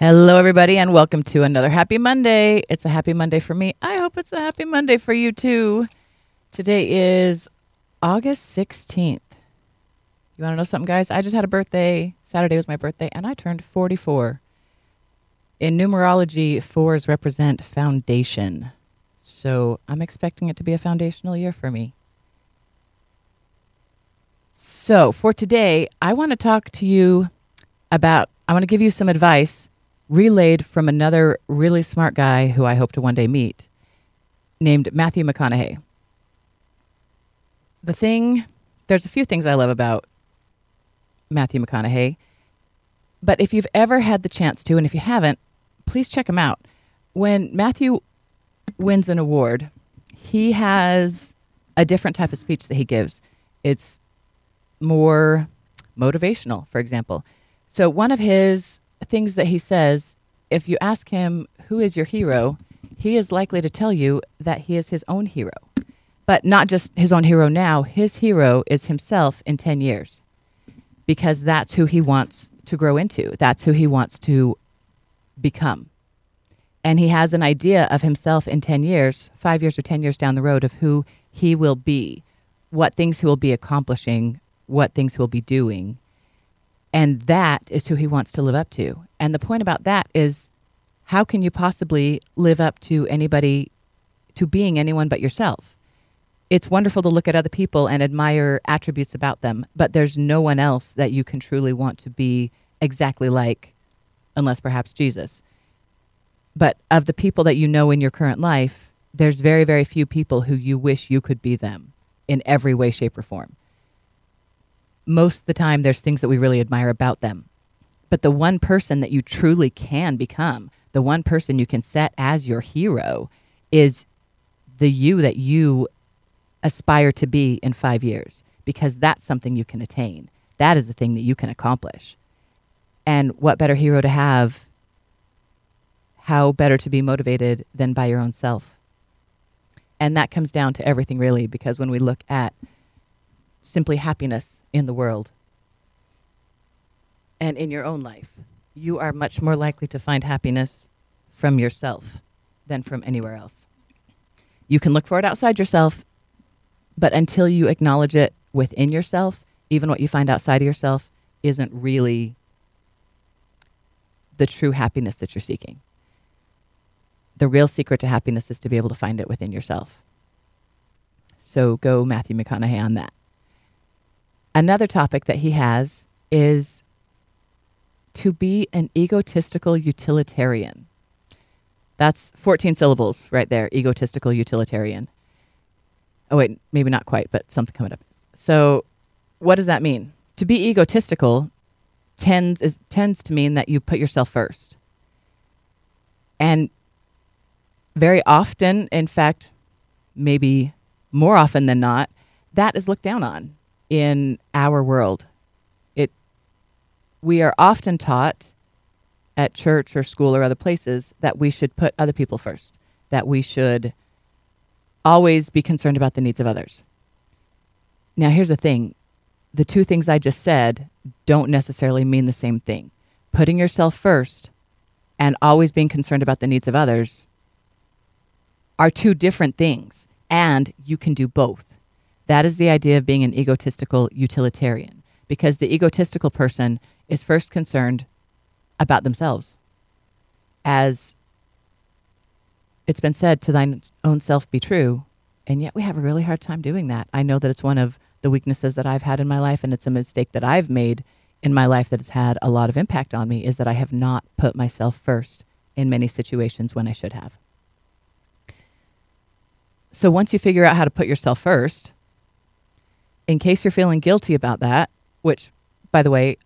Hello, everybody, and welcome to another Happy Monday. It's a happy Monday for me. I hope it's a happy Monday for you, too. Today is August 16th. You want to know something, guys? I just had a birthday. Saturday was my birthday, and I turned 44. In numerology, fours represent foundation. So I'm expecting it to be a foundational year for me. So for today, I want to talk to you about, I want to give you some advice relayed from another really smart guy who I hope to one day meet named Matthew McConaughey. The thing, there's a few things I love about Matthew McConaughey, but if you've ever had the chance to, and if you haven't, please check him out. When Matthew wins an award, he has a different type of speech that he gives. It's more motivational, for example. So, one of his things that he says, if you ask him, Who is your hero? he is likely to tell you that he is his own hero. But not just his own hero now, his hero is himself in 10 years because that's who he wants to grow into. That's who he wants to become. And he has an idea of himself in 10 years, five years or 10 years down the road, of who he will be, what things he will be accomplishing, what things he will be doing. And that is who he wants to live up to. And the point about that is how can you possibly live up to anybody, to being anyone but yourself? It's wonderful to look at other people and admire attributes about them, but there's no one else that you can truly want to be exactly like, unless perhaps Jesus. But of the people that you know in your current life, there's very, very few people who you wish you could be them in every way, shape, or form most of the time there's things that we really admire about them. But the one person that you truly can become, the one person you can set as your hero, is the you that you aspire to be in five years, because that's something you can attain. That is the thing that you can accomplish. And what better hero to have? How better to be motivated than by your own self? And that comes down to everything, really, because when we look at simply happiness in the world and in your own life, you are much more likely to find happiness from yourself than from anywhere else. You can look for it outside yourself, but until you acknowledge it within yourself, even what you find outside of yourself isn't really the true happiness that you're seeking. The real secret to happiness is to be able to find it within yourself. So go Matthew McConaughey on that. Another topic that he has is to be an egotistical utilitarian. That's 14 syllables right there, egotistical utilitarian. Oh, wait, maybe not quite, but something coming up. So, what does that mean? To be egotistical tends, is, tends to mean that you put yourself first. And very often, in fact, maybe more often than not, that is looked down on in our world. It we are often taught at church or school or other places that we should put other people first, that we should always be concerned about the needs of others. Now, here's the thing the two things I just said don't necessarily mean the same thing. Putting yourself first and always being concerned about the needs of others are two different things, and you can do both. That is the idea of being an egotistical utilitarian, because the egotistical person is first concerned about themselves. As it's been said, to thine own self be true. And yet we have a really hard time doing that. I know that it's one of the weaknesses that I've had in my life, and it's a mistake that I've made in my life that has had a lot of impact on me is that I have not put myself first in many situations when I should have. So once you figure out how to put yourself first, in case you're feeling guilty about that, which, by the way,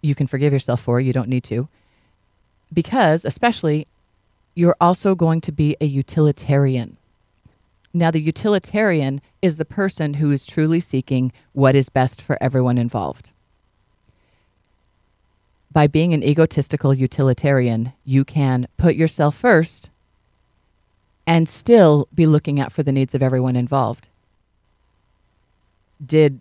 you can forgive yourself for, you don't need to, because especially you're also going to be a utilitarian. Now, the utilitarian is the person who is truly seeking what is best for everyone involved. By being an egotistical utilitarian, you can put yourself first and still be looking out for the needs of everyone involved did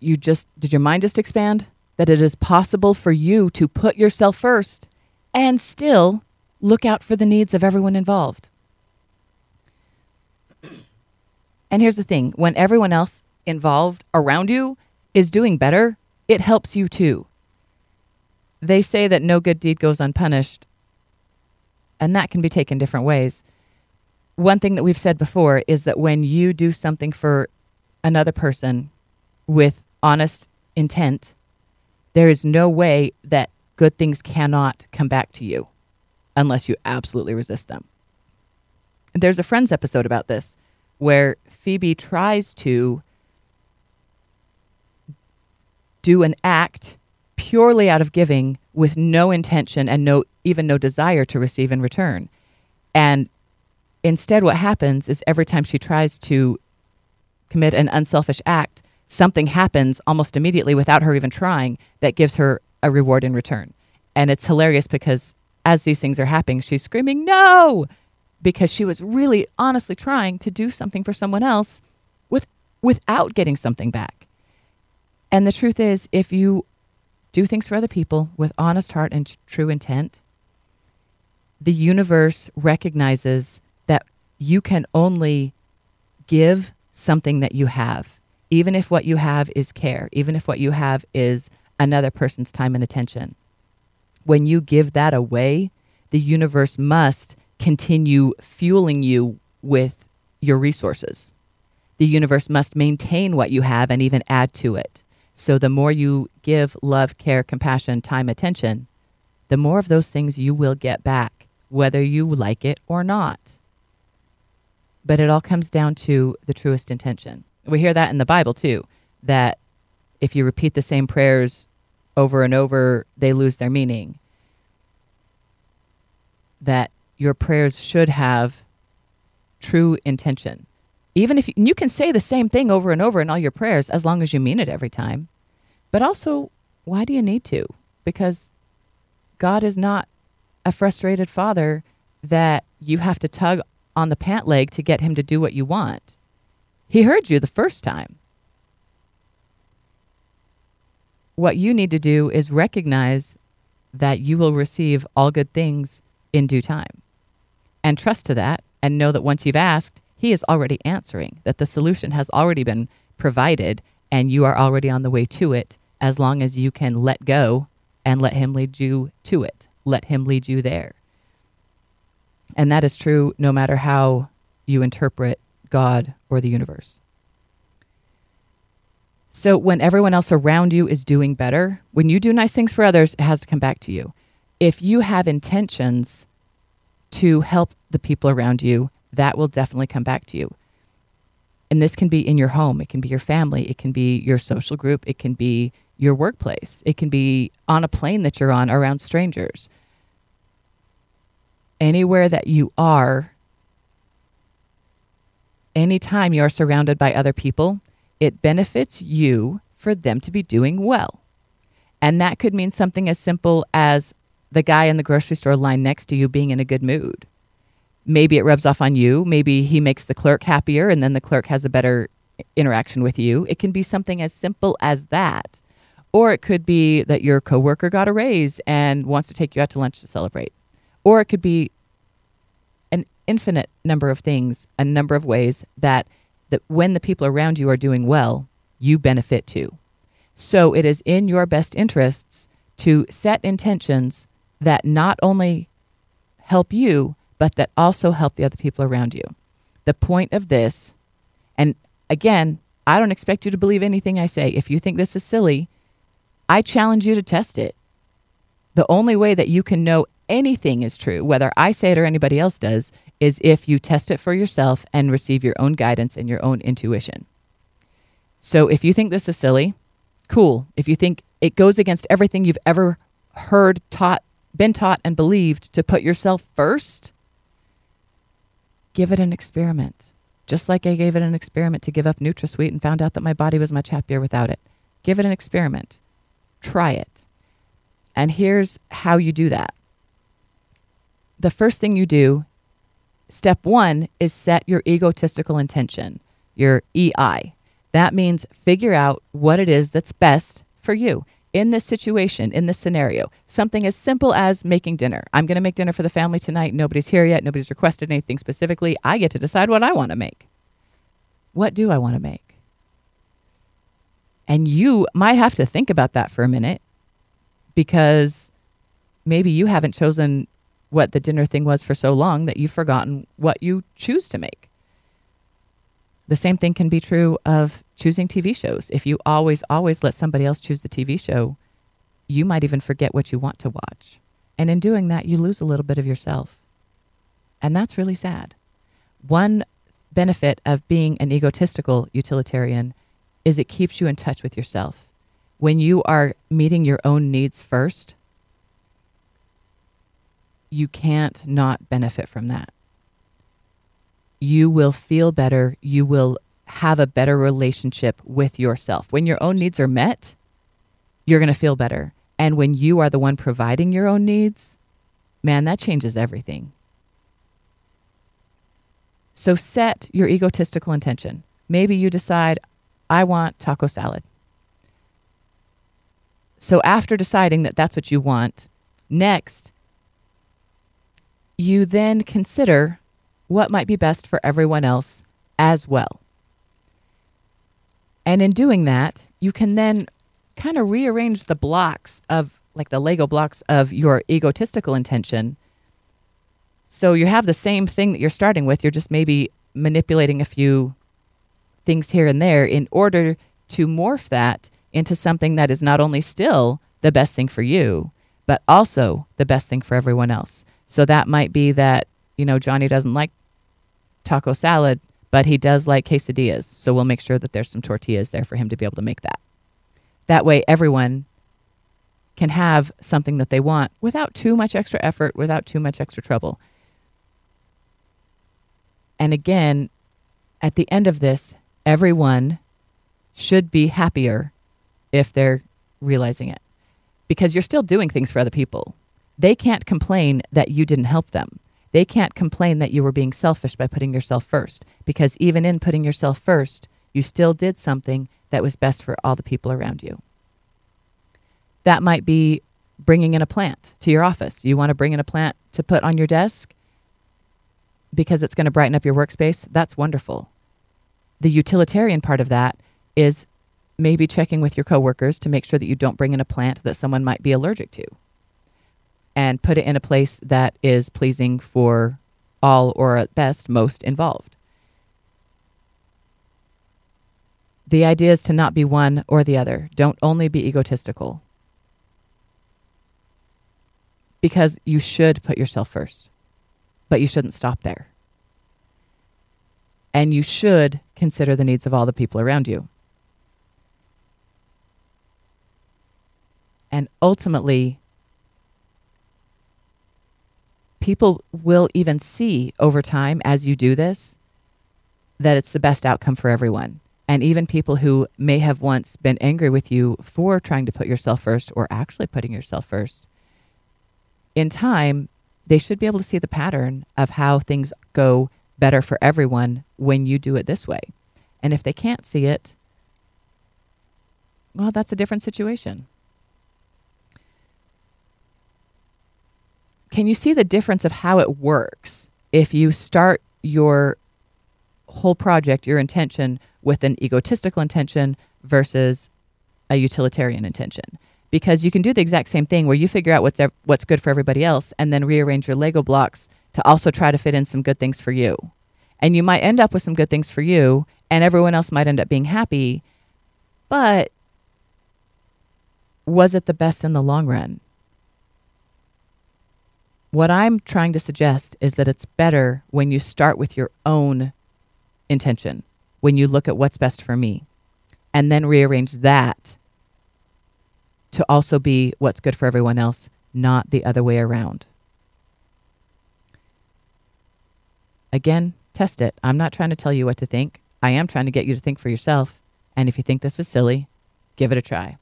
you just did your mind just expand that it is possible for you to put yourself first and still look out for the needs of everyone involved. And here's the thing when everyone else involved around you is doing better, it helps you too. They say that no good deed goes unpunished, and that can be taken different ways. One thing that we've said before is that when you do something for another person with honest intent, there is no way that good things cannot come back to you unless you absolutely resist them. There's a Friends episode about this where Phoebe tries to do an act purely out of giving with no intention and no even no desire to receive in return. And instead what happens is every time she tries to commit an unselfish act, something happens almost immediately without her even trying that gives her a reward in return. And it's hilarious because as these things are happening, she's screaming, No! Because she was really honestly trying to do something for someone else with, without getting something back. And the truth is, if you do things for other people with honest heart and true intent, the universe recognizes that you can only give something that you have even if what you have is care, even if what you have is another person's time and attention. When you give that away, the universe must continue fueling you with your resources. The universe must maintain what you have and even add to it. So the more you give love, care, compassion, time, attention, the more of those things you will get back, whether you like it or not. But it all comes down to the truest intention. We hear that in the Bible too, that if you repeat the same prayers over and over, they lose their meaning. That your prayers should have true intention. Even if you, you can say the same thing over and over in all your prayers as long as you mean it every time. But also, why do you need to? Because God is not a frustrated father that you have to tug on the pant leg to get him to do what you want. He heard you the first time. What you need to do is recognize that you will receive all good things in due time and trust to that and know that once you've asked, He is already answering, that the solution has already been provided and you are already on the way to it as long as you can let go and let Him lead you to it. Let Him lead you there. And that is true no matter how you interpret God, or the universe. So when everyone else around you is doing better, when you do nice things for others, it has to come back to you. If you have intentions to help the people around you, that will definitely come back to you. And this can be in your home, it can be your family, it can be your social group, it can be your workplace, it can be on a plane that you're on around strangers. Anywhere that you are, anytime you're surrounded by other people, it benefits you for them to be doing well. And that could mean something as simple as the guy in the grocery store line next to you being in a good mood. Maybe it rubs off on you. Maybe he makes the clerk happier and then the clerk has a better interaction with you. It can be something as simple as that. Or it could be that your coworker got a raise and wants to take you out to lunch to celebrate. Or it could be an infinite number of things, a number of ways that, that when the people around you are doing well, you benefit too. So it is in your best interests to set intentions that not only help you, but that also help the other people around you. The point of this, and again, I don't expect you to believe anything I say. If you think this is silly, I challenge you to test it. The only way that you can know anything is true, whether I say it or anybody else does, is if you test it for yourself and receive your own guidance and your own intuition. So if you think this is silly, cool. If you think it goes against everything you've ever heard, taught, been taught, and believed to put yourself first, give it an experiment. Just like I gave it an experiment to give up NutraSweet and found out that my body was much happier without it. Give it an experiment. Try it. And here's how you do that. The first thing you do Step one is set your egotistical intention, your EI. That means figure out what it is that's best for you. in this situation, in this scenario, something as simple as making dinner. I'm going to make dinner for the family tonight. Nobody's here yet. Nobody's requested anything specifically. I get to decide what I want to make. What do I want to make? And you might have to think about that for a minute because maybe you haven't chosen what the dinner thing was for so long that you've forgotten what you choose to make. The same thing can be true of choosing TV shows. If you always, always let somebody else choose the TV show, you might even forget what you want to watch. And in doing that, you lose a little bit of yourself. And that's really sad. One benefit of being an egotistical utilitarian is it keeps you in touch with yourself. When you are meeting your own needs first, you can't not benefit from that you will feel better. You will have a better relationship with yourself. When your own needs are met, you're going to feel better. And when you are the one providing your own needs, man, that changes everything. So set your egotistical intention. Maybe you decide, I want taco salad. So after deciding that that's what you want, next, you then consider what might be best for everyone else as well. And in doing that, you can then kind of rearrange the blocks of, like the Lego blocks of your egotistical intention. So you have the same thing that you're starting with, you're just maybe manipulating a few things here and there in order to morph that into something that is not only still the best thing for you, but also the best thing for everyone else. So that might be that, you know, Johnny doesn't like taco salad, but he does like quesadillas. So we'll make sure that there's some tortillas there for him to be able to make that. That way, everyone can have something that they want without too much extra effort, without too much extra trouble. And again, at the end of this, everyone should be happier if they're realizing it because you're still doing things for other people. They can't complain that you didn't help them they can't complain that you were being selfish by putting yourself first because even in putting yourself first, you still did something that was best for all the people around you. That might be bringing in a plant to your office. You want to bring in a plant to put on your desk because it's going to brighten up your workspace. That's wonderful. The utilitarian part of that is maybe checking with your coworkers to make sure that you don't bring in a plant that someone might be allergic to and put it in a place that is pleasing for all or at best most involved. The idea is to not be one or the other. Don't only be egotistical. Because you should put yourself first, but you shouldn't stop there. And you should consider the needs of all the people around you. And ultimately, people will even see over time as you do this that it's the best outcome for everyone. And even people who may have once been angry with you for trying to put yourself first or actually putting yourself first, in time, they should be able to see the pattern of how things go better for everyone when you do it this way. And if they can't see it, well, that's a different situation. Can you see the difference of how it works if you start your whole project, your intention, with an egotistical intention versus a utilitarian intention? Because you can do the exact same thing where you figure out what's ev- what's good for everybody else, and then rearrange your Lego blocks to also try to fit in some good things for you. And you might end up with some good things for you, and everyone else might end up being happy. But was it the best in the long run? What I'm trying to suggest is that it's better when you start with your own intention, when you look at what's best for me, and then rearrange that to also be what's good for everyone else, not the other way around. Again, test it. I'm not trying to tell you what to think. I am trying to get you to think for yourself. And if you think this is silly, give it a try.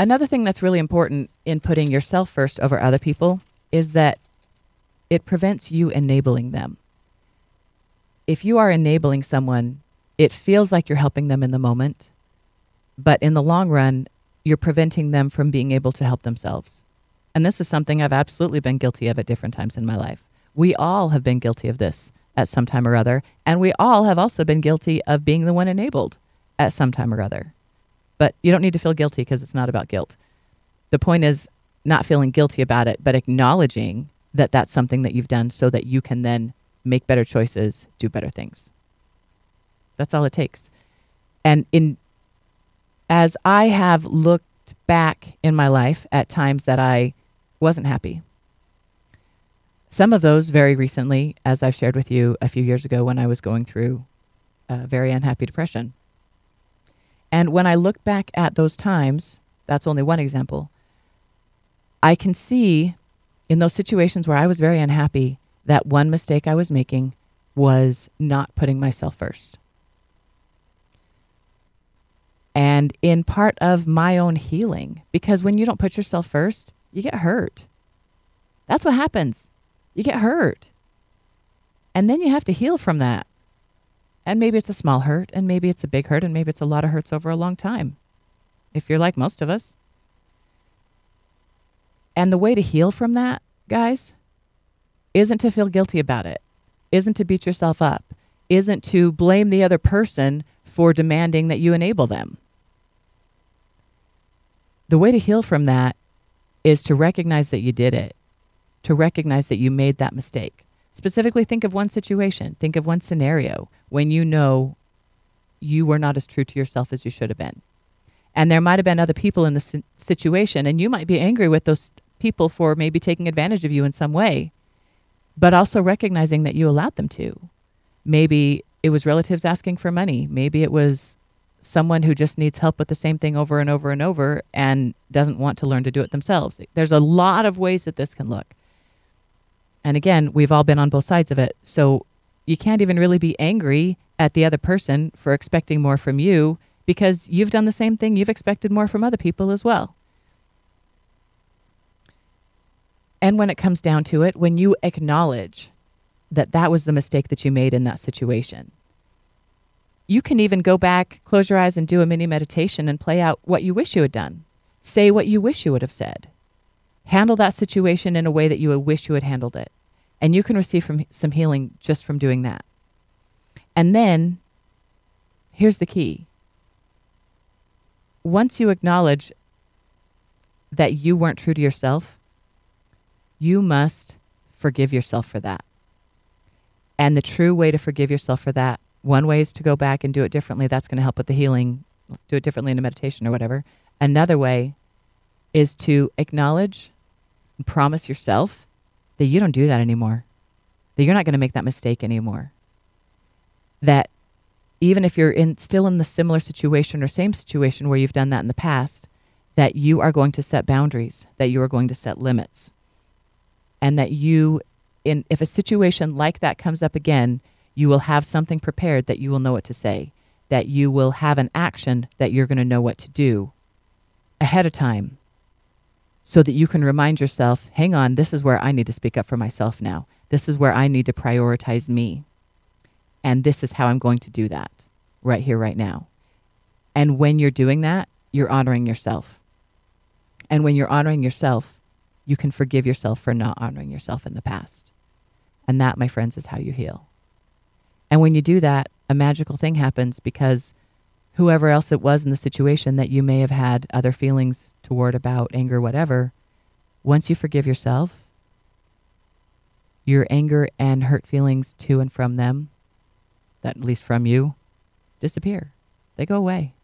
Another thing that's really important in putting yourself first over other people is that it prevents you enabling them. If you are enabling someone, it feels like you're helping them in the moment, but in the long run, you're preventing them from being able to help themselves. And this is something I've absolutely been guilty of at different times in my life. We all have been guilty of this at some time or other. And we all have also been guilty of being the one enabled at some time or other. But you don't need to feel guilty because it's not about guilt. The point is not feeling guilty about it, but acknowledging that that's something that you've done so that you can then make better choices, do better things. That's all it takes. And in as I have looked back in my life at times that I wasn't happy. Some of those very recently, as I've shared with you a few years ago when I was going through a very unhappy depression. And when I look back at those times, that's only one example, I can see in those situations where I was very unhappy that one mistake I was making was not putting myself first. And in part of my own healing, because when you don't put yourself first, you get hurt. That's what happens. You get hurt. And then you have to heal from that. And maybe it's a small hurt, and maybe it's a big hurt, and maybe it's a lot of hurts over a long time, if you're like most of us. And the way to heal from that, guys, isn't to feel guilty about it, isn't to beat yourself up, isn't to blame the other person for demanding that you enable them. The way to heal from that is to recognize that you did it, to recognize that you made that mistake. Specifically, think of one situation, think of one scenario when you know you were not as true to yourself as you should have been. And there might have been other people in the situation, and you might be angry with those people for maybe taking advantage of you in some way, but also recognizing that you allowed them to. Maybe it was relatives asking for money. Maybe it was someone who just needs help with the same thing over and over and over and doesn't want to learn to do it themselves. There's a lot of ways that this can look. And again, we've all been on both sides of it. So you can't even really be angry at the other person for expecting more from you because you've done the same thing. You've expected more from other people as well. And when it comes down to it, when you acknowledge that that was the mistake that you made in that situation, you can even go back, close your eyes, and do a mini meditation and play out what you wish you had done. Say what you wish you would have said. Handle that situation in a way that you would wish you had handled it. And you can receive from some healing just from doing that. And then here's the key once you acknowledge that you weren't true to yourself, you must forgive yourself for that. And the true way to forgive yourself for that, one way is to go back and do it differently. That's going to help with the healing, do it differently in a meditation or whatever. Another way is to acknowledge and promise yourself that you don't do that anymore, that you're not going to make that mistake anymore. That even if you're in still in the similar situation or same situation where you've done that in the past, that you are going to set boundaries, that you are going to set limits. And that you in if a situation like that comes up again, you will have something prepared that you will know what to say, that you will have an action that you're going to know what to do ahead of time so that you can remind yourself, hang on, this is where I need to speak up for myself now. This is where I need to prioritize me. And this is how I'm going to do that right here, right now. And when you're doing that, you're honoring yourself. And when you're honoring yourself, you can forgive yourself for not honoring yourself in the past. And that, my friends, is how you heal. And when you do that, a magical thing happens because whoever else it was in the situation that you may have had other feelings toward about anger, whatever, once you forgive yourself, your anger and hurt feelings to and from them, that at least from you, disappear. They go away.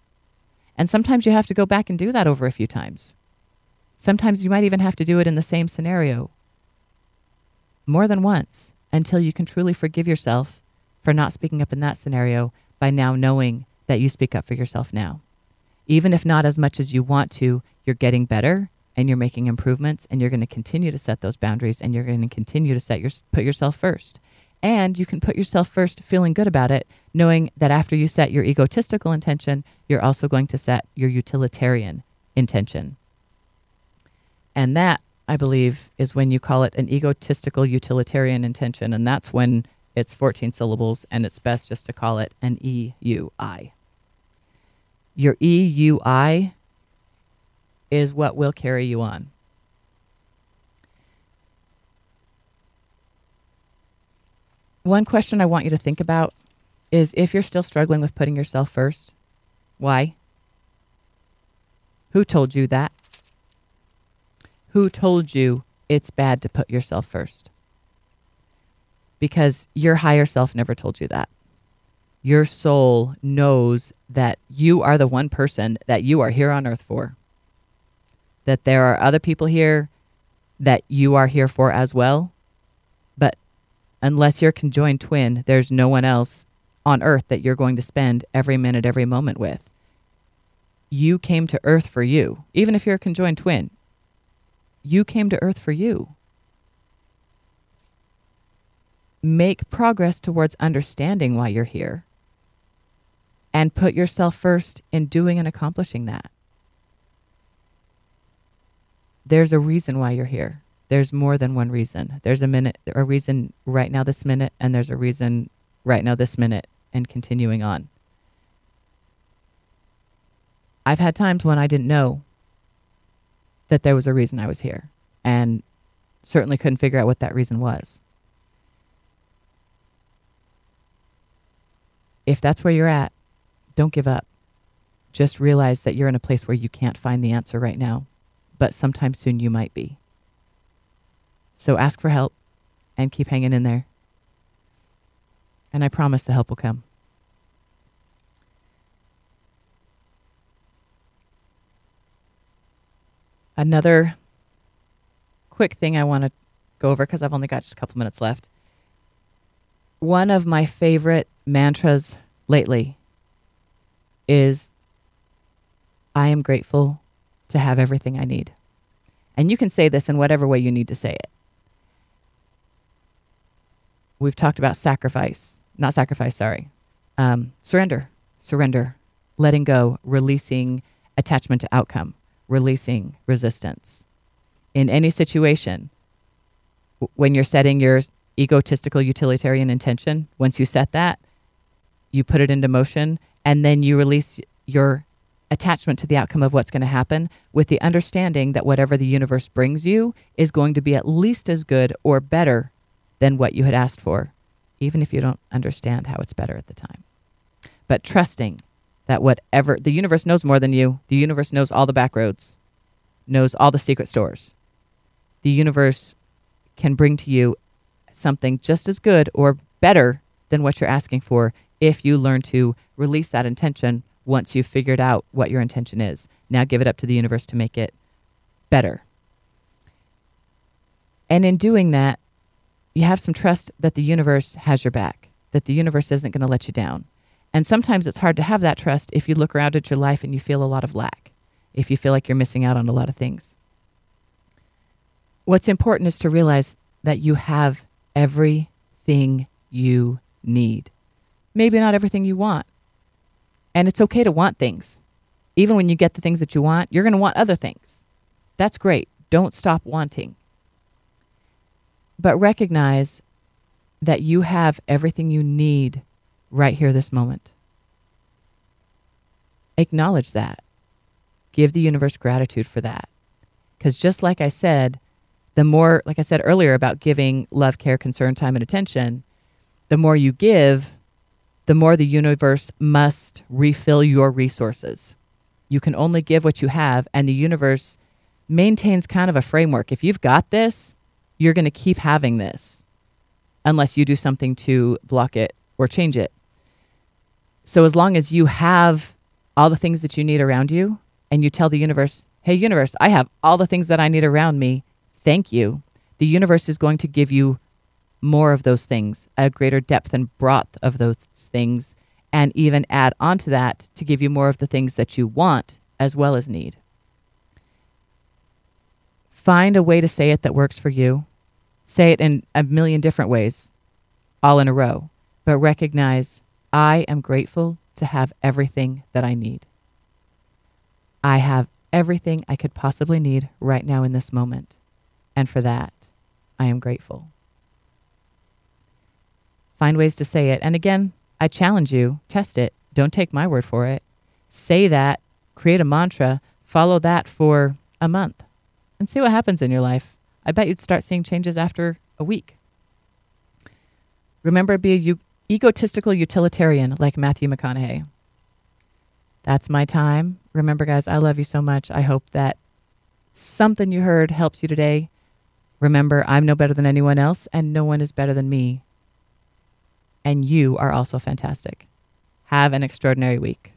And sometimes you have to go back and do that over a few times. Sometimes you might even have to do it in the same scenario more than once until you can truly forgive yourself for not speaking up in that scenario by now knowing that you speak up for yourself now. Even if not as much as you want to, you're getting better and you're making improvements and you're going to continue to set those boundaries and you're going to continue to set your put yourself first. And you can put yourself first feeling good about it, knowing that after you set your egotistical intention, you're also going to set your utilitarian intention. And that, I believe, is when you call it an egotistical utilitarian intention. And that's when it's 14 syllables and it's best just to call it an EUI. Your EUI is what will carry you on. One question I want you to think about is if you're still struggling with putting yourself first, why? Who told you that? Who told you it's bad to put yourself first? Because your higher self never told you that. Your soul knows that you are the one person that you are here on earth for. That there are other people here that you are here for as well. But unless you're conjoined twin, there's no one else on earth that you're going to spend every minute, every moment with. You came to earth for you, even if you're a conjoined twin. You came to earth for you. Make progress towards understanding why you're here and put yourself first in doing and accomplishing that. There's a reason why you're here. There's more than one reason. There's a minute, a reason right now, this minute, and there's a reason right now, this minute, and continuing on. I've had times when I didn't know that there was a reason I was here and certainly couldn't figure out what that reason was. If that's where you're at, don't give up. Just realize that you're in a place where you can't find the answer right now, but sometime soon you might be. So ask for help and keep hanging in there. And I promise the help will come. Another quick thing I want to go over because I've only got just a couple minutes left. One of my favorite mantras lately is I am grateful to have everything I need. And you can say this in whatever way you need to say it. We've talked about sacrifice, not sacrifice, sorry, um, surrender, surrender, letting go, releasing attachment to outcome releasing resistance. In any situation, when you're setting your egotistical utilitarian intention, once you set that, you put it into motion, and then you release your attachment to the outcome of what's going to happen with the understanding that whatever the universe brings you is going to be at least as good or better than what you had asked for, even if you don't understand how it's better at the time. But trusting that whatever the universe knows more than you, the universe knows all the back roads, knows all the secret stores. The universe can bring to you something just as good or better than what you're asking for if you learn to release that intention once you've figured out what your intention is. Now give it up to the universe to make it better. And in doing that, you have some trust that the universe has your back, that the universe isn't going to let you down. And sometimes it's hard to have that trust if you look around at your life and you feel a lot of lack, if you feel like you're missing out on a lot of things. What's important is to realize that you have everything you need. Maybe not everything you want. And it's okay to want things. Even when you get the things that you want, you're going to want other things. That's great. Don't stop wanting. But recognize that you have everything you need right here, this moment. Acknowledge that. Give the universe gratitude for that. Because just like I said, the more, like I said earlier about giving love, care, concern, time, and attention, the more you give, the more the universe must refill your resources. You can only give what you have, and the universe maintains kind of a framework. If you've got this, you're going to keep having this unless you do something to block it or change it. So as long as you have all the things that you need around you and you tell the universe, hey, universe, I have all the things that I need around me. Thank you. The universe is going to give you more of those things, a greater depth and breadth of those things, and even add onto that to give you more of the things that you want as well as need. Find a way to say it that works for you. Say it in a million different ways, all in a row, but recognize I am grateful to have everything that I need. I have everything I could possibly need right now in this moment. And for that, I am grateful. Find ways to say it. And again, I challenge you test it. Don't take my word for it. say that, create a mantra, follow that for a month, and see what happens in your life. I bet you'd start seeing changes after a week. Remember, be a u- egotistical utilitarian like Matthew McConaughey. That's my time. Remember, guys, I love you so much. I hope that something you heard helps you today. Remember, I'm no better than anyone else, and no one is better than me. And you are also fantastic. Have an extraordinary week.